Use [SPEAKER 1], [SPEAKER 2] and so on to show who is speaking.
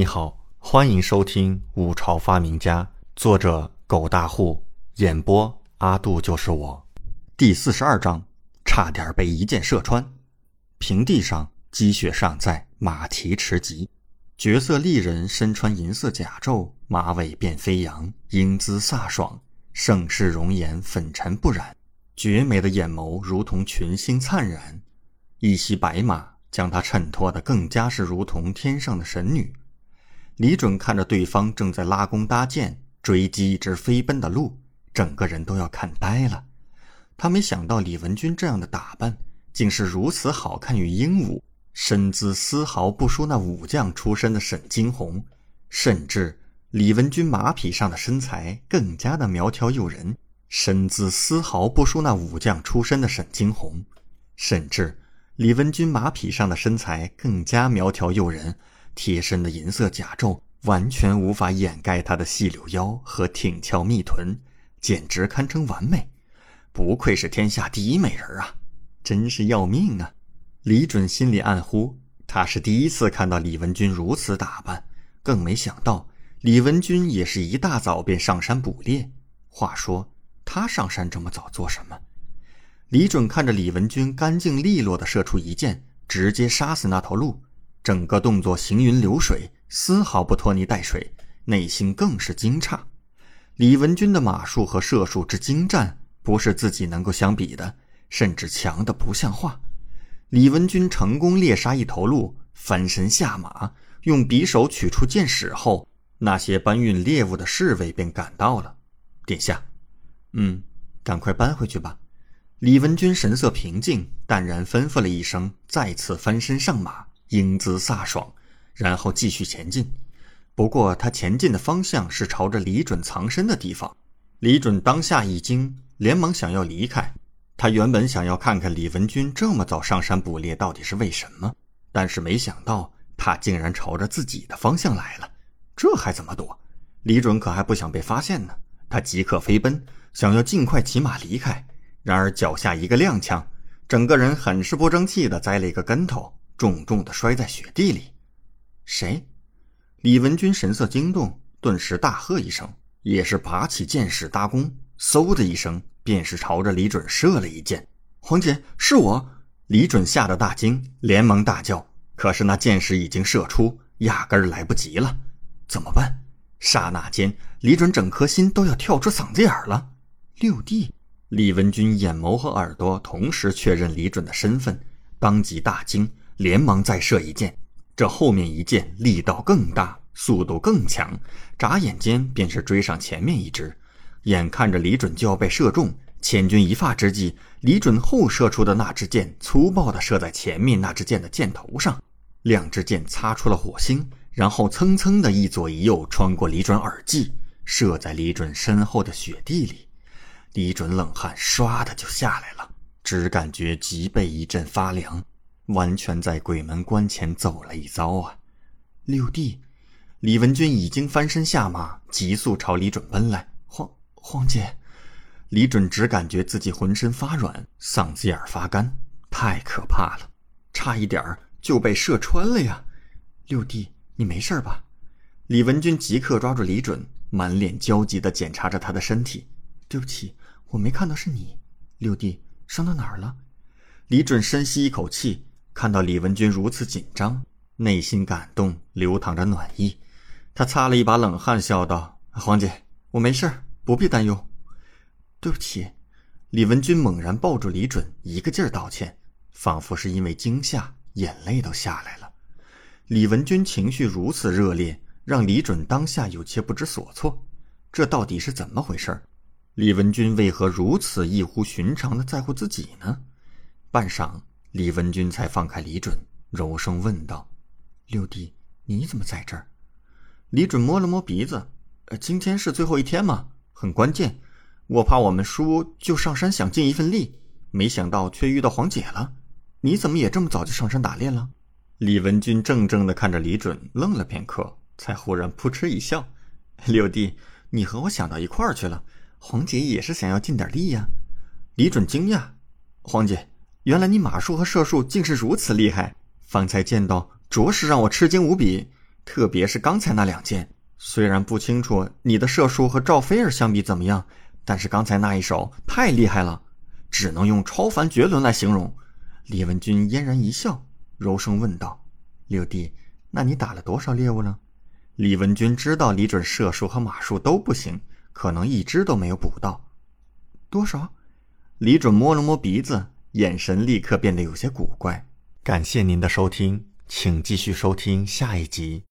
[SPEAKER 1] 你好，欢迎收听《五朝发明家》，作者狗大户，演播阿杜就是我。第四十二章，差点被一箭射穿。平地上积雪尚在，马蹄驰疾。绝色丽人身穿银色甲胄，马尾辫飞扬，英姿飒爽，盛世容颜粉尘不染，绝美的眼眸如同群星灿然。一袭白马将她衬托得更加是如同天上的神女。李准看着对方正在拉弓搭箭，追击一只飞奔的鹿，整个人都要看呆了。他没想到李文君这样的打扮，竟是如此好看与英武，身姿丝毫不输那武将出身的沈惊鸿，甚至李文君马匹上的身材更加的苗条诱人，身姿丝毫不输那武将出身的沈惊鸿，甚至李文君马匹上的身材更加苗条诱人。贴身的银色甲胄完全无法掩盖她的细柳腰和挺翘蜜臀，简直堪称完美。不愧是天下第一美人啊，真是要命啊！李准心里暗呼，他是第一次看到李文君如此打扮，更没想到李文君也是一大早便上山捕猎。话说他上山这么早做什么？李准看着李文君干净利落地射出一箭，直接杀死那头鹿。整个动作行云流水，丝毫不拖泥带水，内心更是惊诧。李文君的马术和射术之精湛，不是自己能够相比的，甚至强的不像话。李文君成功猎杀一头鹿，翻身下马，用匕首取出箭矢后，那些搬运猎物的侍卫便赶到了。殿下，嗯，赶快搬回去吧。李文君神色平静，淡然吩咐了一声，再次翻身上马。英姿飒爽，然后继续前进。不过他前进的方向是朝着李准藏身的地方。李准当下一惊，连忙想要离开。他原本想要看看李文君这么早上山捕猎到底是为什么，但是没想到他竟然朝着自己的方向来了。这还怎么躲？李准可还不想被发现呢。他即刻飞奔，想要尽快骑马离开。然而脚下一个踉跄，整个人很是不争气的栽了一个跟头。重重的摔在雪地里，谁？李文君神色惊动，顿时大喝一声，也是拔起剑矢搭弓，嗖的一声，便是朝着李准射了一箭。黄姐，是我！李准吓得大惊，连忙大叫。可是那箭矢已经射出，压根儿来不及了。怎么办？刹那间，李准整颗心都要跳出嗓子眼了。六弟，李文君眼眸和耳朵同时确认李准的身份，当即大惊。连忙再射一箭，这后面一箭力道更大，速度更强，眨眼间便是追上前面一只。眼看着李准就要被射中，千钧一发之际，李准后射出的那支箭粗暴地射在前面那支箭的箭头上，两支箭擦出了火星，然后蹭蹭的一左一右穿过李准耳际，射在李准身后的雪地里。李准冷汗唰的就下来了，只感觉脊背一阵发凉。完全在鬼门关前走了一遭啊！六弟，李文君已经翻身下马，急速朝李准奔来。黄黄姐，李准只感觉自己浑身发软，嗓子眼发干，太可怕了，差一点就被射穿了呀！六弟，你没事吧？李文君即刻抓住李准，满脸焦急地检查着他的身体。对不起，我没看到是你。六弟，伤到哪儿了？李准深吸一口气。看到李文君如此紧张，内心感动，流淌着暖意。他擦了一把冷汗，笑道：“黄姐，我没事，不必担忧。”对不起。李文君猛然抱住李准，一个劲儿道歉，仿佛是因为惊吓，眼泪都下来了。李文君情绪如此热烈，让李准当下有些不知所措。这到底是怎么回事？李文君为何如此异乎寻常的在乎自己呢？半晌。李文君才放开李准，柔声问道：“六弟，你怎么在这儿？”李准摸了摸鼻子：“呃，今天是最后一天嘛，很关键。我怕我们输，就上山想尽一份力，没想到却遇到黄姐了。你怎么也这么早就上山打猎了？”李文君怔怔的看着李准，愣了片刻，才忽然扑哧一笑：“六弟，你和我想到一块儿去了。黄姐也是想要尽点力呀。”李准惊讶：“黄姐。”原来你马术和射术竟是如此厉害，方才见到着实让我吃惊无比。特别是刚才那两件。虽然不清楚你的射术和赵菲儿相比怎么样，但是刚才那一手太厉害了，只能用超凡绝伦来形容。”李文君嫣然一笑，柔声问道：“六弟，那你打了多少猎物了？”李文君知道李准射术和马术都不行，可能一只都没有捕到。多少？李准摸了摸鼻子，眼神立刻变得有些古怪。感谢您的收听，请继续收听下一集。